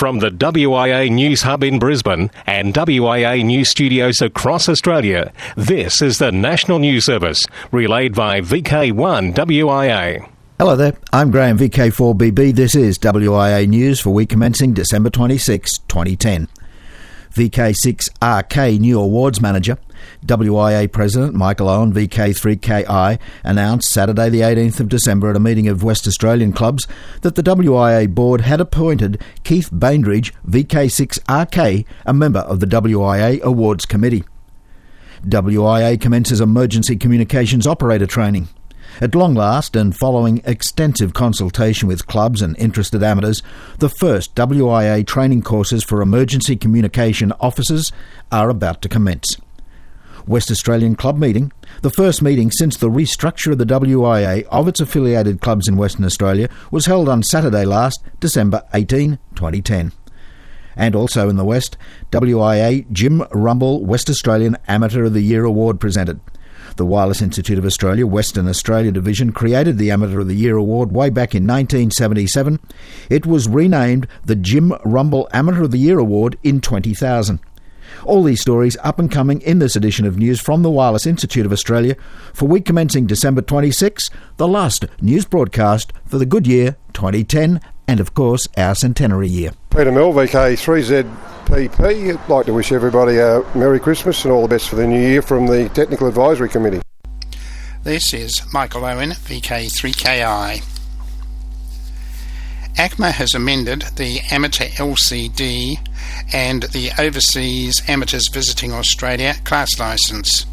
From the WIA News Hub in Brisbane and WIA News Studios across Australia, this is the National News Service, relayed by VK1 WIA. Hello there, I'm Graham VK4BB. This is WIA News for week commencing December 26, 2010. VK6RK new awards manager, WIA President Michael Owen, VK3KI, announced Saturday the 18th of December at a meeting of West Australian clubs that the WIA board had appointed Keith Bainbridge, VK6RK, a member of the WIA Awards Committee. WIA commences emergency communications operator training. At long last, and following extensive consultation with clubs and interested amateurs, the first WIA training courses for emergency communication officers are about to commence. West Australian Club meeting, the first meeting since the restructure of the WIA of its affiliated clubs in Western Australia, was held on Saturday last, December 18, 2010. And also in the West, WIA Jim Rumble West Australian Amateur of the Year Award presented. The Wireless Institute of Australia Western Australia Division created the Amateur of the Year award way back in 1977. It was renamed the Jim Rumble Amateur of the Year Award in 2000. All these stories up and coming in this edition of news from the Wireless Institute of Australia for week commencing December 26, the last news broadcast for the good year 2010 and of course our centenary year. Peter Mill, VK3ZPP. I'd like to wish everybody a Merry Christmas and all the best for the new year from the Technical Advisory Committee. This is Michael Owen, VK3KI. ACMA has amended the Amateur LCD and the Overseas Amateurs Visiting Australia class licence.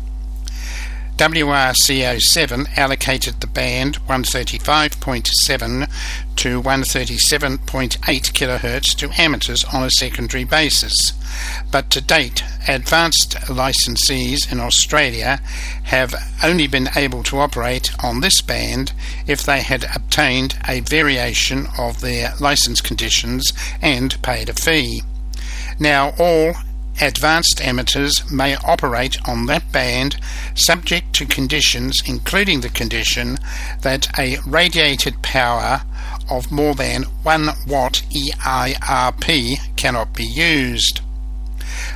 WRC-07 allocated the band 135.7 to 137.8 kHz to amateurs on a secondary basis, but to date, advanced licensees in Australia have only been able to operate on this band if they had obtained a variation of their license conditions and paid a fee. Now, all advanced amateurs may operate on that band subject to conditions including the condition that a radiated power of more than 1 watt EIRP cannot be used.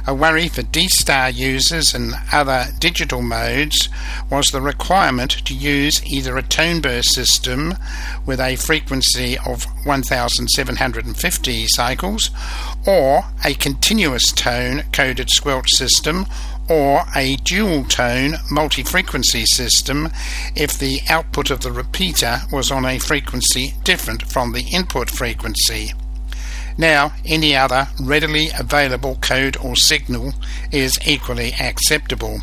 A worry for D-Star users and other digital modes was the requirement to use either a tone burst system with a frequency of 1750 cycles or a continuous tone coded squelch system or a dual tone multi frequency system if the output of the repeater was on a frequency different from the input frequency. Now, any other readily available code or signal is equally acceptable.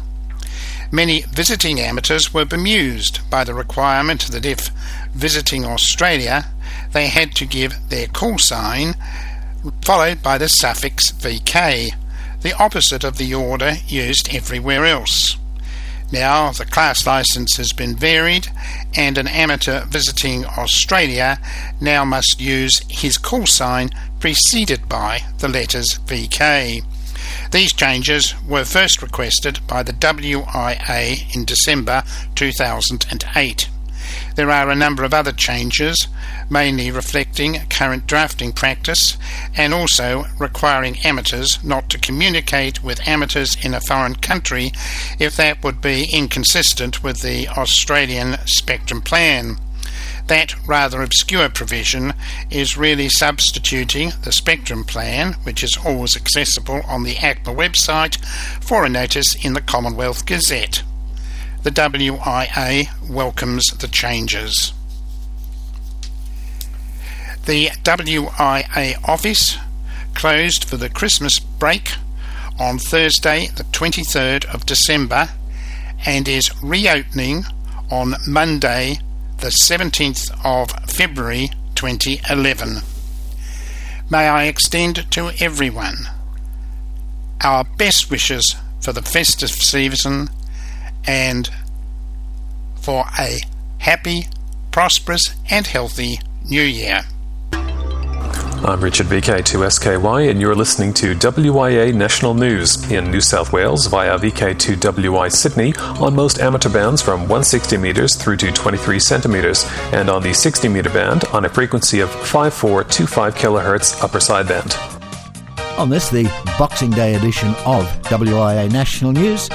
Many visiting amateurs were bemused by the requirement that if visiting Australia, they had to give their call sign followed by the suffix VK, the opposite of the order used everywhere else. Now the class license has been varied, and an amateur visiting Australia now must use his call sign preceded by the letters VK. These changes were first requested by the WIA in December 2008. There are a number of other changes, mainly reflecting current drafting practice and also requiring amateurs not to communicate with amateurs in a foreign country if that would be inconsistent with the Australian Spectrum Plan. That rather obscure provision is really substituting the Spectrum Plan, which is always accessible on the ACMA website, for a notice in the Commonwealth Gazette the WIA welcomes the changes. The WIA office closed for the Christmas break on Thursday, the 23rd of December, and is reopening on Monday, the 17th of February 2011. May I extend to everyone our best wishes for the festive season and for a happy, prosperous, and healthy new year. I'm Richard VK2SKY, and you're listening to WIA National News in New South Wales via VK2WI Sydney on most amateur bands from 160 metres through to 23 centimetres, and on the 60 metre band on a frequency of 5425 kHz upper sideband. On this, the Boxing Day edition of WIA National News,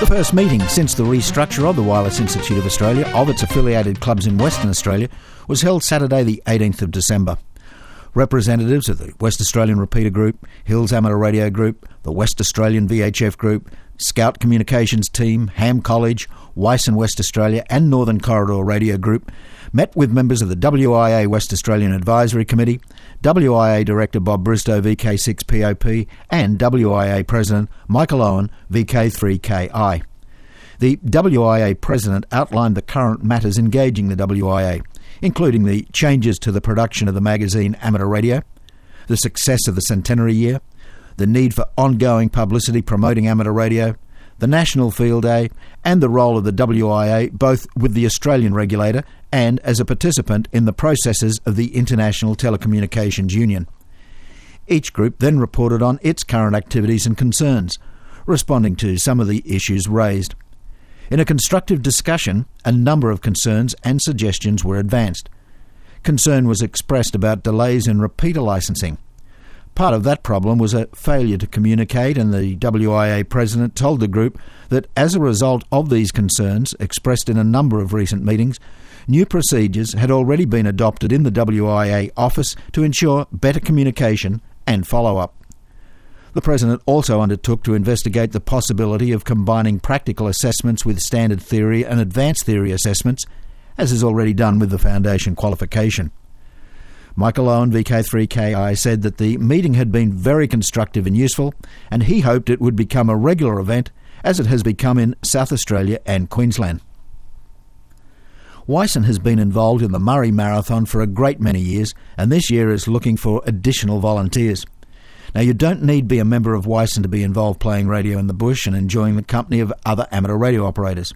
the first meeting since the restructure of the Wireless Institute of Australia of its affiliated clubs in Western Australia was held Saturday, the 18th of December. Representatives of the West Australian Repeater Group, Hills Amateur Radio Group, the West Australian VHF Group, Scout Communications Team, Ham College, WICEN West Australia, and Northern Corridor Radio Group met with members of the WIA West Australian Advisory Committee, WIA Director Bob Bristow, VK6POP, and WIA President Michael Owen, VK3KI. The WIA President outlined the current matters engaging the WIA, including the changes to the production of the magazine Amateur Radio, the success of the centenary year, the need for ongoing publicity promoting amateur radio, the National Field Day, and the role of the WIA both with the Australian regulator and as a participant in the processes of the International Telecommunications Union. Each group then reported on its current activities and concerns, responding to some of the issues raised. In a constructive discussion, a number of concerns and suggestions were advanced. Concern was expressed about delays in repeater licensing, Part of that problem was a failure to communicate, and the WIA president told the group that as a result of these concerns, expressed in a number of recent meetings, new procedures had already been adopted in the WIA office to ensure better communication and follow up. The President also undertook to investigate the possibility of combining practical assessments with standard theory and advanced theory assessments, as is already done with the Foundation qualification. Michael Owen, VK3KI, said that the meeting had been very constructive and useful, and he hoped it would become a regular event as it has become in South Australia and Queensland. WICEN has been involved in the Murray Marathon for a great many years, and this year is looking for additional volunteers. Now, you don't need to be a member of WICEN to be involved playing radio in the bush and enjoying the company of other amateur radio operators.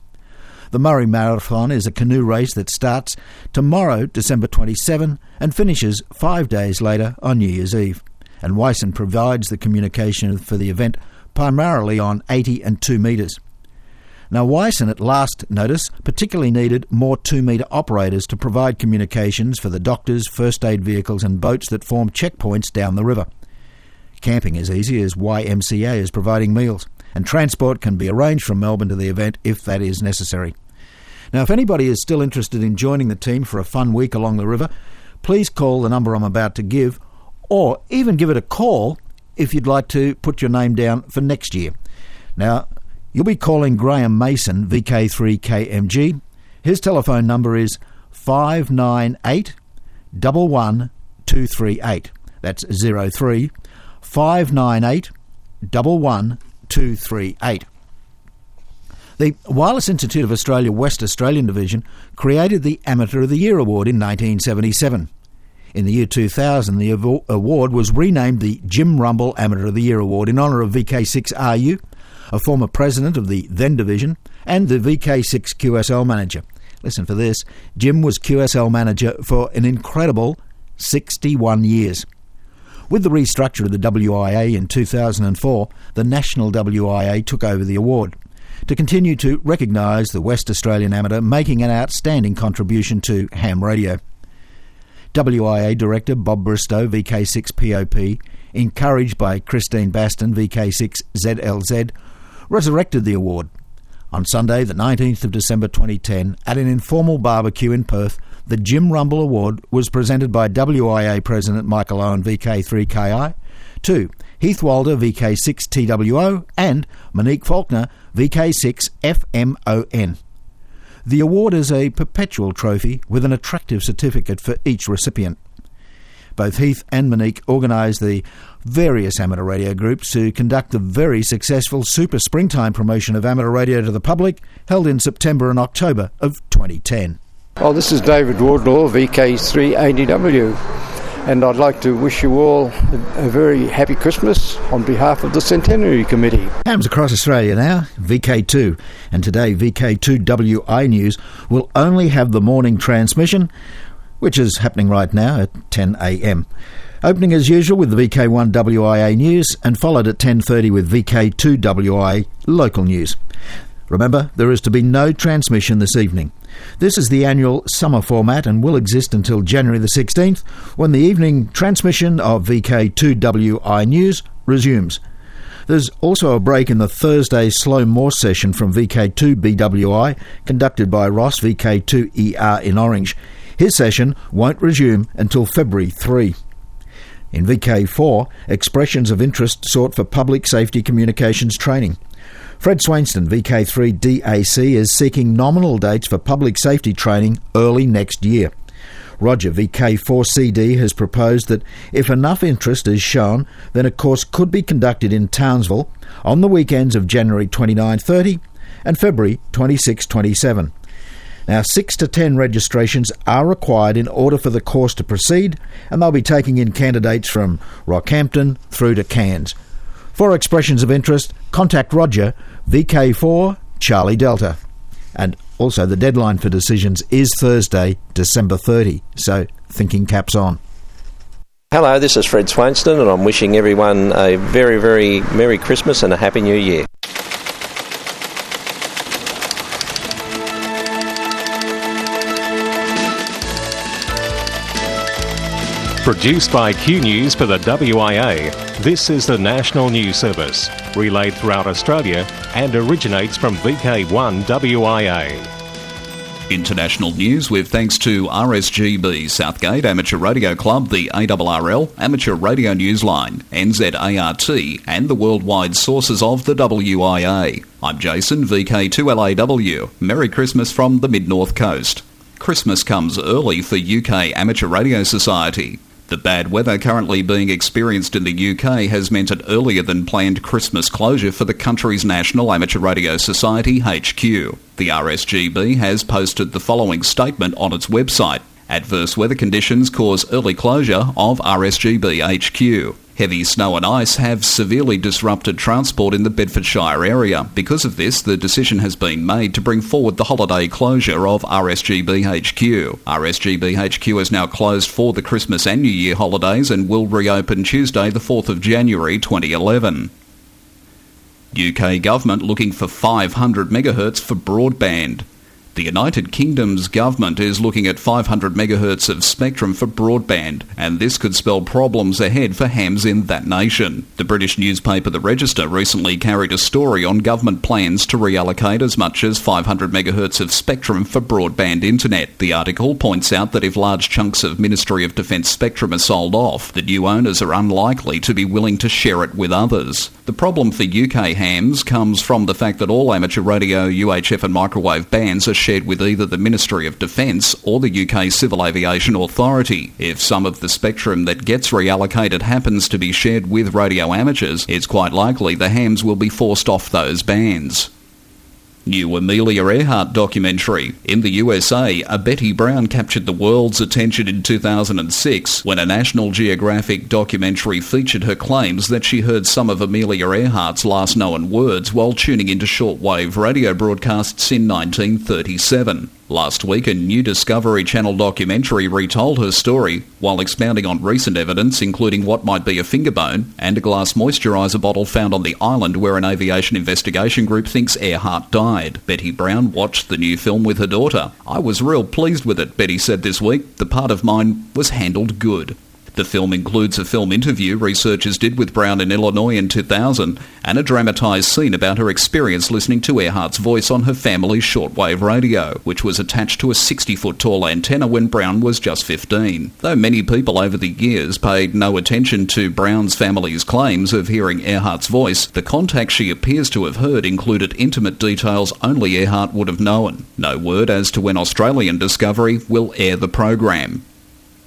The Murray Marathon is a canoe race that starts tomorrow, December 27, and finishes five days later on New Year's Eve. And WICEN provides the communication for the event primarily on 80 and 2 metres. Now, WICEN, at last notice, particularly needed more 2 metre operators to provide communications for the doctors, first aid vehicles, and boats that form checkpoints down the river. Camping is easy as YMCA is providing meals and transport can be arranged from Melbourne to the event if that is necessary. Now, if anybody is still interested in joining the team for a fun week along the river, please call the number I'm about to give, or even give it a call if you'd like to put your name down for next year. Now, you'll be calling Graham Mason, VK3KMG. His telephone number is 598 11238. That's 03 598 238. The Wireless Institute of Australia West Australian Division created the Amateur of the Year Award in 1977. In the year 2000, the award was renamed the Jim Rumble Amateur of the Year Award in honour of VK6RU, a former president of the then division, and the VK6 QSL manager. Listen for this Jim was QSL manager for an incredible 61 years. With the restructure of the WIA in 2004, the National WIA took over the award to continue to recognise the West Australian amateur making an outstanding contribution to ham radio. WIA Director Bob Bristow, VK6POP, encouraged by Christine Bastin, VK6ZLZ, resurrected the award. On Sunday, the 19th of December 2010, at an informal barbecue in Perth, the Jim Rumble Award was presented by WIA President Michael Owen, VK3KI, to Heath Walder, VK6TWO, and Monique Faulkner, VK6FMON. The award is a perpetual trophy with an attractive certificate for each recipient. Both Heath and Monique organised the various amateur radio groups to conduct the very successful Super Springtime promotion of amateur radio to the public held in September and October of 2010. Oh, this is David Wardlaw, VK3ADW, and I'd like to wish you all a very happy Christmas on behalf of the Centenary Committee. Hams across Australia now, VK2, and today VK2WI News will only have the morning transmission, which is happening right now at 10am. Opening as usual with the VK1 WIA news and followed at 10:30 with VK2 WI local news. Remember, there is to be no transmission this evening. This is the annual summer format and will exist until January the 16th when the evening transmission of VK2WI News resumes. There's also a break in the Thursday slow morse session from VK2 BWI, conducted by Ross VK2ER in Orange. His session won't resume until February 3. In VK4, expressions of interest sought for public safety communications training. Fred Swainston, VK3 DAC, is seeking nominal dates for public safety training early next year. Roger VK4CD has proposed that if enough interest is shown, then a course could be conducted in Townsville on the weekends of January 29 30 and February 26 27. Now, 6 to 10 registrations are required in order for the course to proceed, and they'll be taking in candidates from Rockhampton through to Cairns. For expressions of interest, contact Roger, VK4 Charlie Delta. And also, the deadline for decisions is Thursday, December 30, so thinking caps on. Hello, this is Fred Swainston, and I'm wishing everyone a very, very Merry Christmas and a Happy New Year. Produced by Q News for the WIA, this is the National News Service, relayed throughout Australia and originates from VK1 WIA. International news with thanks to RSGB Southgate Amateur Radio Club, the ARRL, Amateur Radio Newsline, NZART, and the worldwide sources of the WIA. I'm Jason, VK2LAW. Merry Christmas from the Mid North Coast. Christmas comes early for UK Amateur Radio Society. The bad weather currently being experienced in the UK has meant an earlier than planned Christmas closure for the country's National Amateur Radio Society HQ. The RSGB has posted the following statement on its website. Adverse weather conditions cause early closure of RSGB HQ. Heavy snow and ice have severely disrupted transport in the Bedfordshire area. Because of this, the decision has been made to bring forward the holiday closure of RSGB HQ. RSGB HQ is now closed for the Christmas and New Year holidays and will reopen Tuesday, the 4th of January 2011. UK government looking for 500 megahertz for broadband. The United Kingdom's government is looking at 500 megahertz of spectrum for broadband, and this could spell problems ahead for hams in that nation. The British newspaper The Register recently carried a story on government plans to reallocate as much as 500 megahertz of spectrum for broadband internet. The article points out that if large chunks of Ministry of Defence spectrum are sold off, the new owners are unlikely to be willing to share it with others. The problem for UK hams comes from the fact that all amateur radio, UHF, and microwave bands are shared with either the Ministry of Defence or the UK Civil Aviation Authority. If some of the spectrum that gets reallocated happens to be shared with radio amateurs, it's quite likely the hams will be forced off those bands. New Amelia Earhart documentary. In the USA, a Betty Brown captured the world's attention in 2006 when a National Geographic documentary featured her claims that she heard some of Amelia Earhart's last known words while tuning into shortwave radio broadcasts in 1937. Last week, a new Discovery Channel documentary retold her story while expounding on recent evidence, including what might be a finger bone and a glass moisturiser bottle found on the island where an aviation investigation group thinks Earhart died. Betty Brown watched the new film with her daughter. I was real pleased with it, Betty said this week. The part of mine was handled good. The film includes a film interview researchers did with Brown in Illinois in 2000 and a dramatised scene about her experience listening to Earhart's voice on her family's shortwave radio, which was attached to a 60 foot tall antenna when Brown was just 15. Though many people over the years paid no attention to Brown's family's claims of hearing Earhart's voice, the contacts she appears to have heard included intimate details only Earhart would have known. No word as to when Australian Discovery will air the program.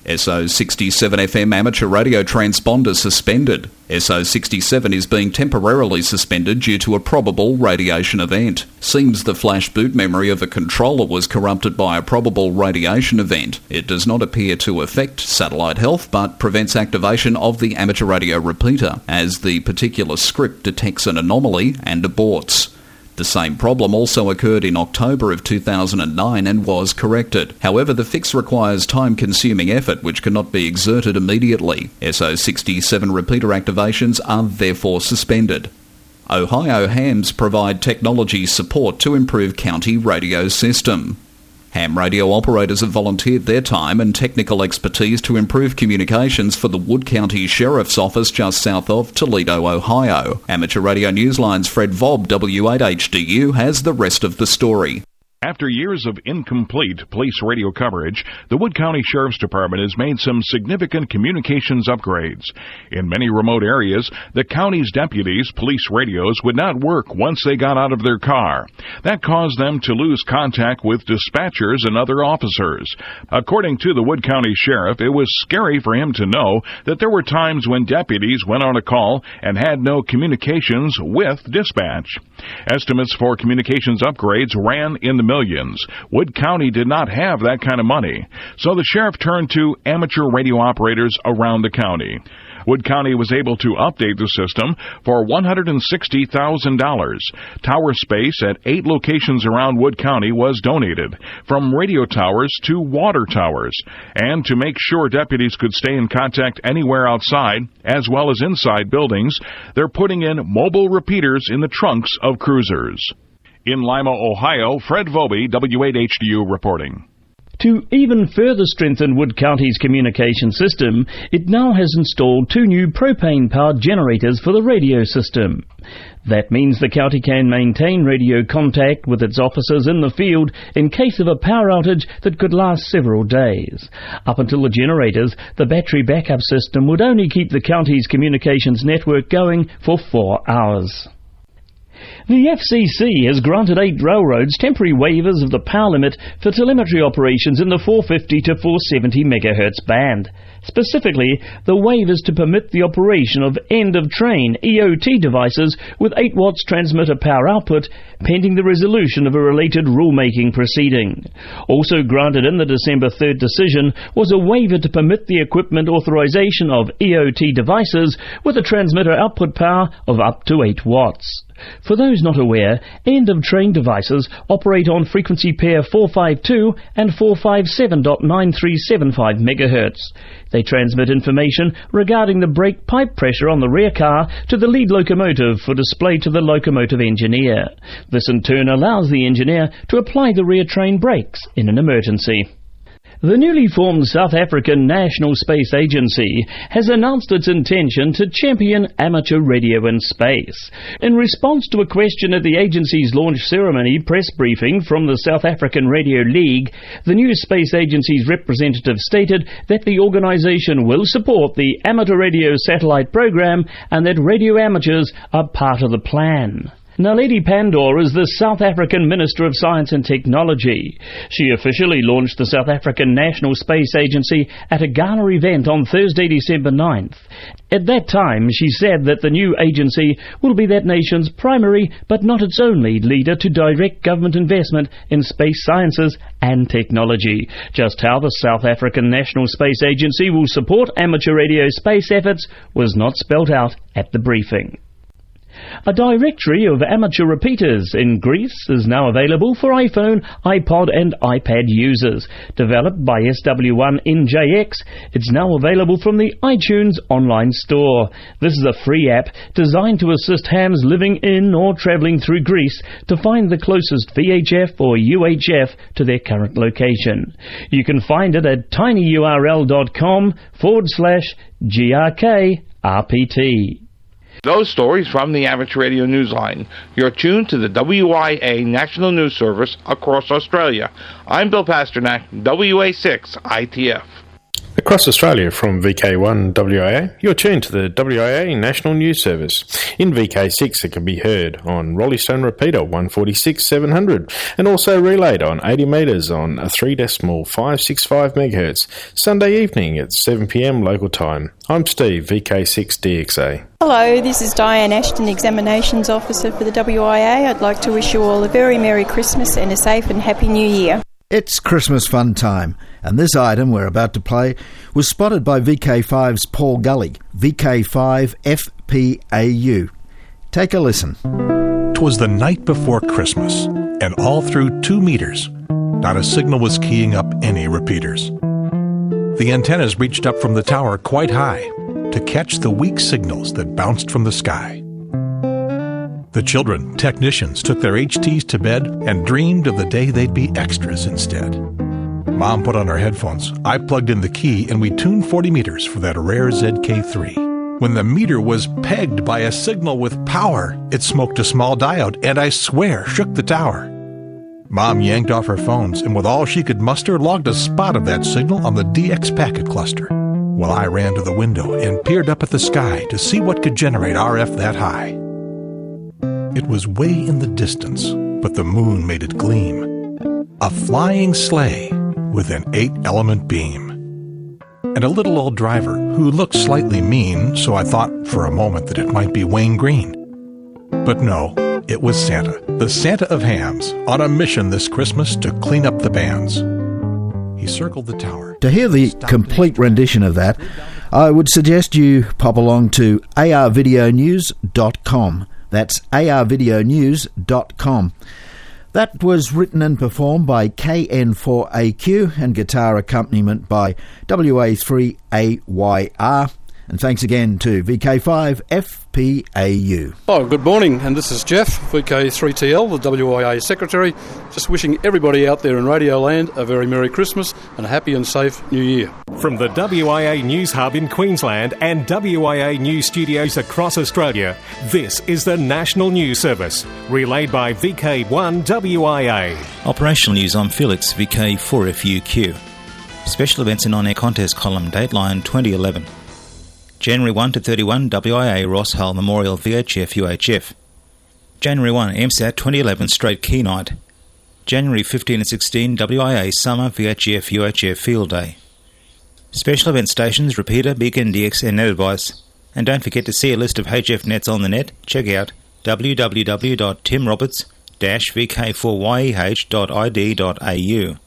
SO67 FM amateur radio transponder suspended. SO67 is being temporarily suspended due to a probable radiation event. Seems the flash boot memory of a controller was corrupted by a probable radiation event. It does not appear to affect satellite health but prevents activation of the amateur radio repeater as the particular script detects an anomaly and aborts. The same problem also occurred in October of 2009 and was corrected. However, the fix requires time consuming effort which cannot be exerted immediately. SO67 repeater activations are therefore suspended. Ohio hams provide technology support to improve county radio system. Ham radio operators have volunteered their time and technical expertise to improve communications for the Wood County Sheriff's Office just south of Toledo, Ohio. Amateur Radio Newsline's Fred Vobbe, W8HDU, has the rest of the story. After years of incomplete police radio coverage, the Wood County Sheriff's Department has made some significant communications upgrades. In many remote areas, the county's deputies' police radios would not work once they got out of their car. That caused them to lose contact with dispatchers and other officers. According to the Wood County Sheriff, it was scary for him to know that there were times when deputies went on a call and had no communications with dispatch. Estimates for communications upgrades ran in the millions. Wood County did not have that kind of money, so the sheriff turned to amateur radio operators around the county. Wood County was able to update the system for $160,000. Tower space at eight locations around Wood County was donated, from radio towers to water towers. And to make sure deputies could stay in contact anywhere outside, as well as inside buildings, they're putting in mobile repeaters in the trunks of cruisers. In Lima, Ohio, Fred Vobbe, W8HDU reporting. To even further strengthen Wood County's communication system, it now has installed two new propane powered generators for the radio system. That means the county can maintain radio contact with its officers in the field in case of a power outage that could last several days. Up until the generators, the battery backup system would only keep the county's communications network going for four hours. The FCC has granted eight railroads temporary waivers of the power limit for telemetry operations in the 450 to 470 MHz band. Specifically, the waivers to permit the operation of end-of-train EOT devices with 8 watts transmitter power output pending the resolution of a related rulemaking proceeding. Also granted in the December 3rd decision was a waiver to permit the equipment authorization of EOT devices with a transmitter output power of up to 8 watts. For those not aware, end-of-train devices operate on frequency pair 452 and 457.9375 MHz. They transmit information regarding the brake pipe pressure on the rear car to the lead locomotive for display to the locomotive engineer. This in turn allows the engineer to apply the rear train brakes in an emergency. The newly formed South African National Space Agency has announced its intention to champion amateur radio in space. In response to a question at the agency's launch ceremony press briefing from the South African Radio League, the new space agency's representative stated that the organization will support the amateur radio satellite program and that radio amateurs are part of the plan. Naledi Pandor is the South African Minister of Science and Technology. She officially launched the South African National Space Agency at a gala event on Thursday, December 9th. At that time, she said that the new agency will be that nation's primary, but not its only, leader to direct government investment in space sciences and technology. Just how the South African National Space Agency will support amateur radio space efforts was not spelt out at the briefing. A directory of amateur repeaters in Greece is now available for iPhone, iPod, and iPad users. Developed by SW1NJX, it's now available from the iTunes online store. This is a free app designed to assist hams living in or traveling through Greece to find the closest VHF or UHF to their current location. You can find it at tinyurl.com forward slash GRKRPT. Those stories from the Amateur Radio Newsline. You're tuned to the WIA National News Service across Australia. I'm Bill Pasternak, WA6 ITF. Across Australia from VK1 WIA, you're tuned to the WIA National News Service. In VK6, it can be heard on Roleystone Repeater 146 700 and also relayed on 80 metres on a 3 decimal 565 MHz Sunday evening at 7pm local time. I'm Steve, VK6DXA. Hello, this is Diane Ashton, Examinations Officer for the WIA. I'd like to wish you all a very Merry Christmas and a safe and Happy New Year. It's Christmas fun time, and this item we're about to play was spotted by VK5's Paul Gully, VK5FPAU. Take a listen. Twas the night before Christmas, and all through two meters, not a signal was keying up any repeaters. The antennas reached up from the tower quite high to catch the weak signals that bounced from the sky. The children, technicians, took their HTs to bed and dreamed of the day they'd be extras instead. Mom put on her headphones. I plugged in the key and we tuned 40 meters for that rare ZK3. When the meter was pegged by a signal with power, it smoked a small diode and I swear shook the tower. Mom yanked off her phones and with all she could muster logged a spot of that signal on the DX packet cluster. While I ran to the window and peered up at the sky to see what could generate RF that high. It was way in the distance, but the moon made it gleam. A flying sleigh with an eight element beam. And a little old driver who looked slightly mean, so I thought for a moment that it might be Wayne Green. But no, it was Santa, the Santa of hams, on a mission this Christmas to clean up the bands. He circled the tower. To hear the complete rendition of that, I would suggest you pop along to arvideonews.com. That's arvideonews.com. That was written and performed by KN4AQ and guitar accompaniment by WA3AYR. And thanks again to VK5FPAU. Oh, good morning, and this is Jeff, VK3TL, the WIA Secretary. Just wishing everybody out there in Radio Land a very Merry Christmas and a happy and safe New Year. From the WIA News Hub in Queensland and WIA News Studios across Australia, this is the National News Service, relayed by VK1 WIA. Operational news, I'm Felix, VK4FUQ. Special events and on air contest column, Dateline 2011. January 1 to 31, WIA Ross Hull Memorial VHF UHF. January 1, AMSAT 2011 Straight Key Night. January 15 and 16, WIA Summer VHF UHF Field Day. Special event stations, Repeater, Beacon, DX, and Net Advice. And don't forget to see a list of HF nets on the net. Check out www.timroberts-vk4yeh.id.au.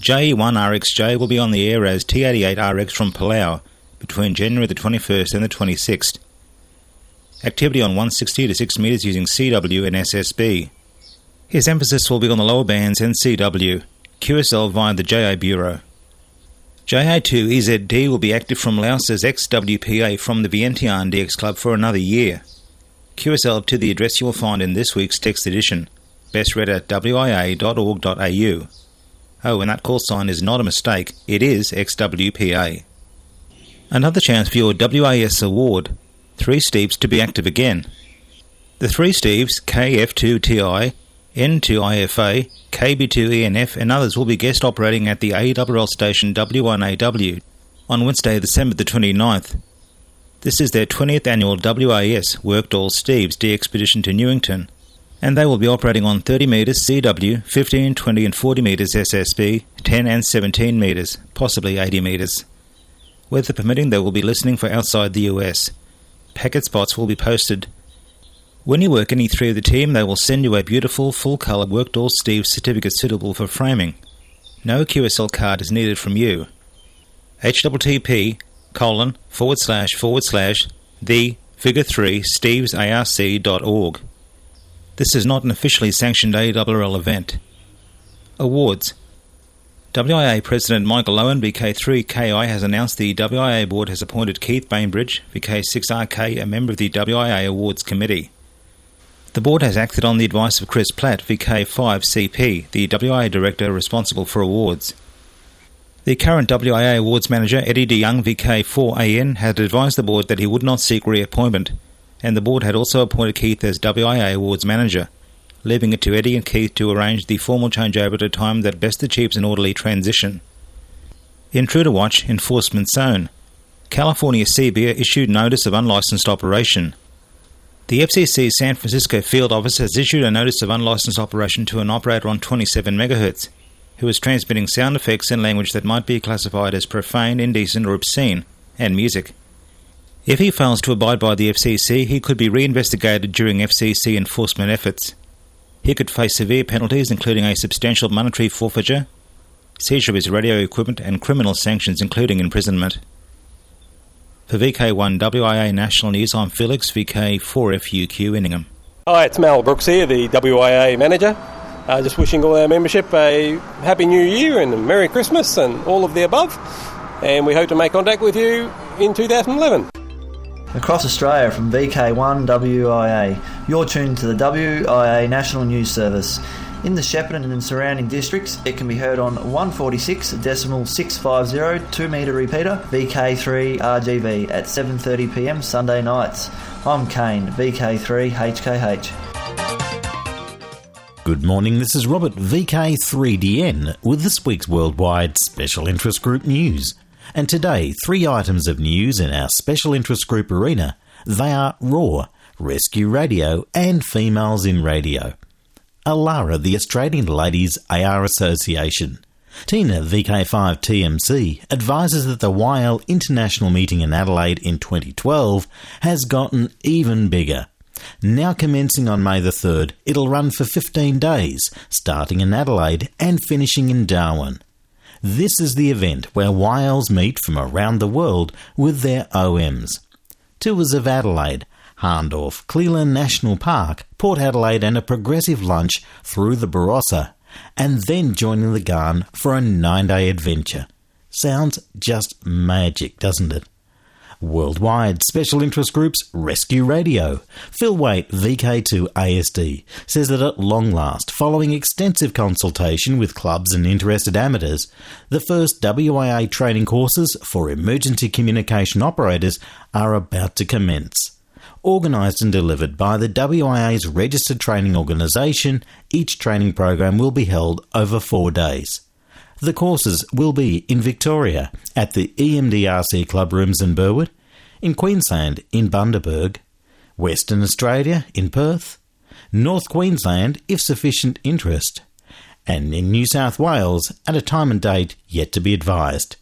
JE1RXJ will be on the air as T88RX from Palau between January the 21st and the 26th. Activity on 160 to 6 metres using CW and SSB. His emphasis will be on the lower bands and CW, QSL via the JA Bureau. JA2 EZD will be active from Laos as XWPA from the Vientiane DX Club for another year. QSL to the address you will find in this week's text edition, best read at wia.org.au. Oh, and that call sign is not a mistake, it is XWPA. Another chance for your WAS award. Three Steves to be active again. The three Steves, KF2TI, N2IFA, KB2ENF, and others will be guest operating at the ARRL station W1AW on Wednesday, December the 29th. This is their 20th annual WAS Worked All Steves DXpedition to Newington, and they will be operating on 30 metres CW, 15, 20, and 40 metres SSB, 10 and 17 metres, possibly 80 metres. Weather permitting, they will be listening for outside the US. Packet spots will be posted. When you work any three of the team, they will send you a beautiful, full colour worked all Steve certificate suitable for framing. No QSL card is needed from you. http colon forward slash forward slash the figure 3 stevesarc.org. This is not an officially sanctioned ARRL event. Awards WIA President Michael Owen, VK3KI, has announced the WIA board has appointed Keith Bainbridge, VK6RK, a member of the WIA Awards Committee. The board has acted on the advice of Chris Platt, VK5CP, the WIA director responsible for awards. The current WIA Awards manager, Eddie DeYoung, VK4AN, had advised the board that he would not seek reappointment, and the board had also appointed Keith as WIA Awards manager leaving it to Eddie and Keith to arrange the formal changeover at a time that best achieves an orderly transition. Intruder Watch Enforcement Zone. California CBER issued notice of unlicensed operation. The FCC San Francisco field office has issued a notice of unlicensed operation to an operator on 27 MHz who is transmitting sound effects and language that might be classified as profane, indecent, or obscene, and music. If he fails to abide by the FCC, he could be reinvestigated during FCC enforcement efforts. He could face severe penalties, including a substantial monetary forfeiture, seizure of his radio equipment, and criminal sanctions, including imprisonment. For VK1 WIA National News, I'm Felix, VK4FUQ Ingham. Hi, it's Mal Brooks here, the WIA manager. Uh, just wishing all our membership a happy new year and a Merry Christmas and all of the above. And we hope to make contact with you in 2011. Across Australia from VK1 WIA. You're tuned to the WIA National News Service. In the Shepparton and surrounding districts, it can be heard on 146.650 2 metre repeater VK3 RGV at 7:30 p.m. Sunday nights. I'm Kane, VK3 HKH. Good morning, this is Robert VK3DN with this week's worldwide special interest group news. And today, three items of news in our special interest group arena. They are ROAR, Rescue Radio, and Females in Radio. ALARA, the Australian Ladies AR Association. Tina VK5TMC advises that the YL International Meeting in Adelaide in 2012 has gotten even bigger. Now commencing on May the 3rd, it'll run for 15 days, starting in Adelaide and finishing in Darwin. This is the event where YLs meet from around the world with their OMs. Tours of Adelaide, Hahndorf, Cleland National Park, Port Adelaide, and a progressive lunch through the Barossa, and then joining the Ghan for a nine day adventure. Sounds just magic, doesn't it? Worldwide Special Interest Groups Rescue Radio. Phil Wait, VK2 ASD, says that at long last, following extensive consultation with clubs and interested amateurs, the first WIA training courses for emergency communication operators are about to commence. Organised and delivered by the WIA's registered training organisation, each training program will be held over four days. The courses will be in Victoria at the EMDRC club rooms in Burwood, in Queensland in Bundaberg, Western Australia in Perth, North Queensland if sufficient interest, and in New South Wales at a time and date yet to be advised.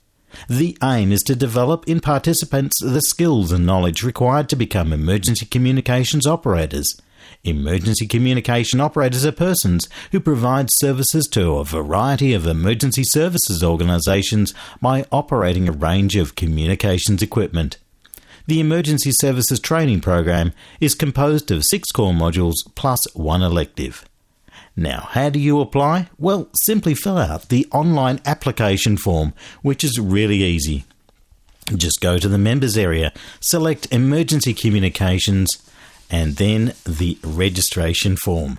The aim is to develop in participants the skills and knowledge required to become emergency communications operators Emergency communication operators are persons who provide services to a variety of emergency services organisations by operating a range of communications equipment. The Emergency Services Training Program is composed of six core modules plus one elective. Now, how do you apply? Well, simply fill out the online application form, which is really easy. Just go to the members area, select Emergency Communications, and then the registration form.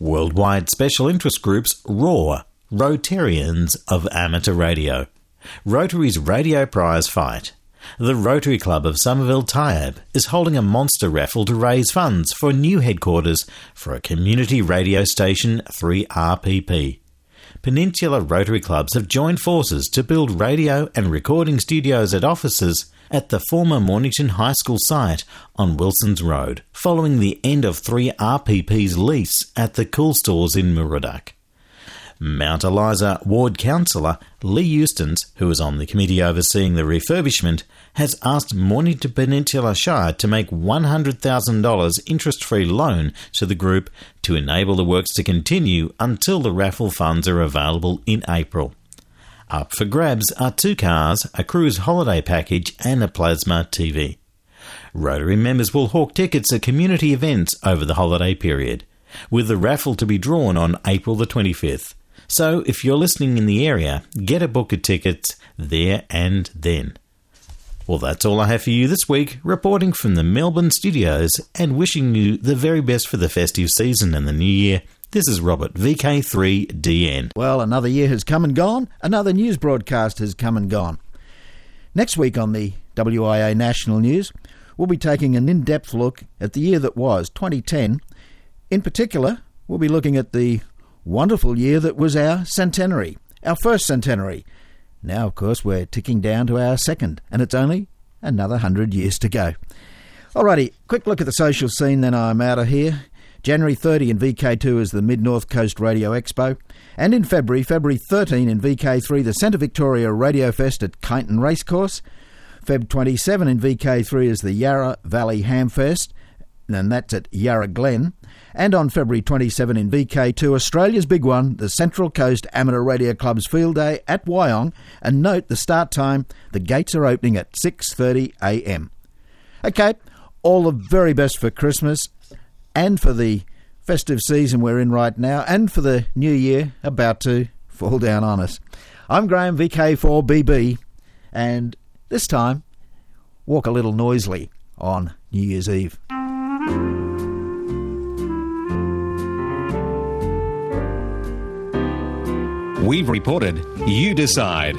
Worldwide Special Interest Groups ROAR, Rotarians of Amateur Radio. Rotary's Radio Prize Fight. The Rotary Club of Somerville Tyabb is holding a monster raffle to raise funds for new headquarters for a community radio station 3RPP. Peninsula Rotary Clubs have joined forces to build radio and recording studios at offices at the former Mornington High School site on Wilson's Road, following the end of 3RPP's lease at the Cool Stores in Moorooduc. Mount Eliza Ward Councillor Lee Eustons, who is on the committee overseeing the refurbishment, has asked Mornington Peninsula Shire to make $100,000 interest free loan to the group to enable the works to continue until the raffle funds are available in April. Up for grabs are two cars, a cruise holiday package, and a plasma TV. Rotary members will hawk tickets at community events over the holiday period, with the raffle to be drawn on April the 25th. So if you're listening in the area, get a book of tickets there and then. Well, that's all I have for you this week, reporting from the Melbourne studios and wishing you the very best for the festive season and the new year. This is Robert, VK3DN. Well, another year has come and gone, another news broadcast has come and gone. Next week on the WIA National News, we'll be taking an in depth look at the year that was, 2010. In particular, we'll be looking at the wonderful year that was our centenary, our first centenary. Now, of course, we're ticking down to our second, and it's only another hundred years to go. Alrighty, quick look at the social scene, then I'm out of here. January 30 in VK2 is the Mid North Coast Radio Expo. And in February, February 13 in VK3, the Centre Victoria Radio Fest at Kyneton Racecourse. Feb 27 in VK3 is the Yarra Valley Hamfest, and that's at Yarra Glen. And on February 27 in VK2, Australia's big one, the Central Coast Amateur Radio Club's Field Day at Wyong. And note the start time, the gates are opening at 6:30 a.m. Okay, all the very best for Christmas and for the festive season we're in right now, and for the new year about to fall down on us. I'm Graham VK4BB, and this time, walk a little noisily on New Year's Eve. We've reported You Decide.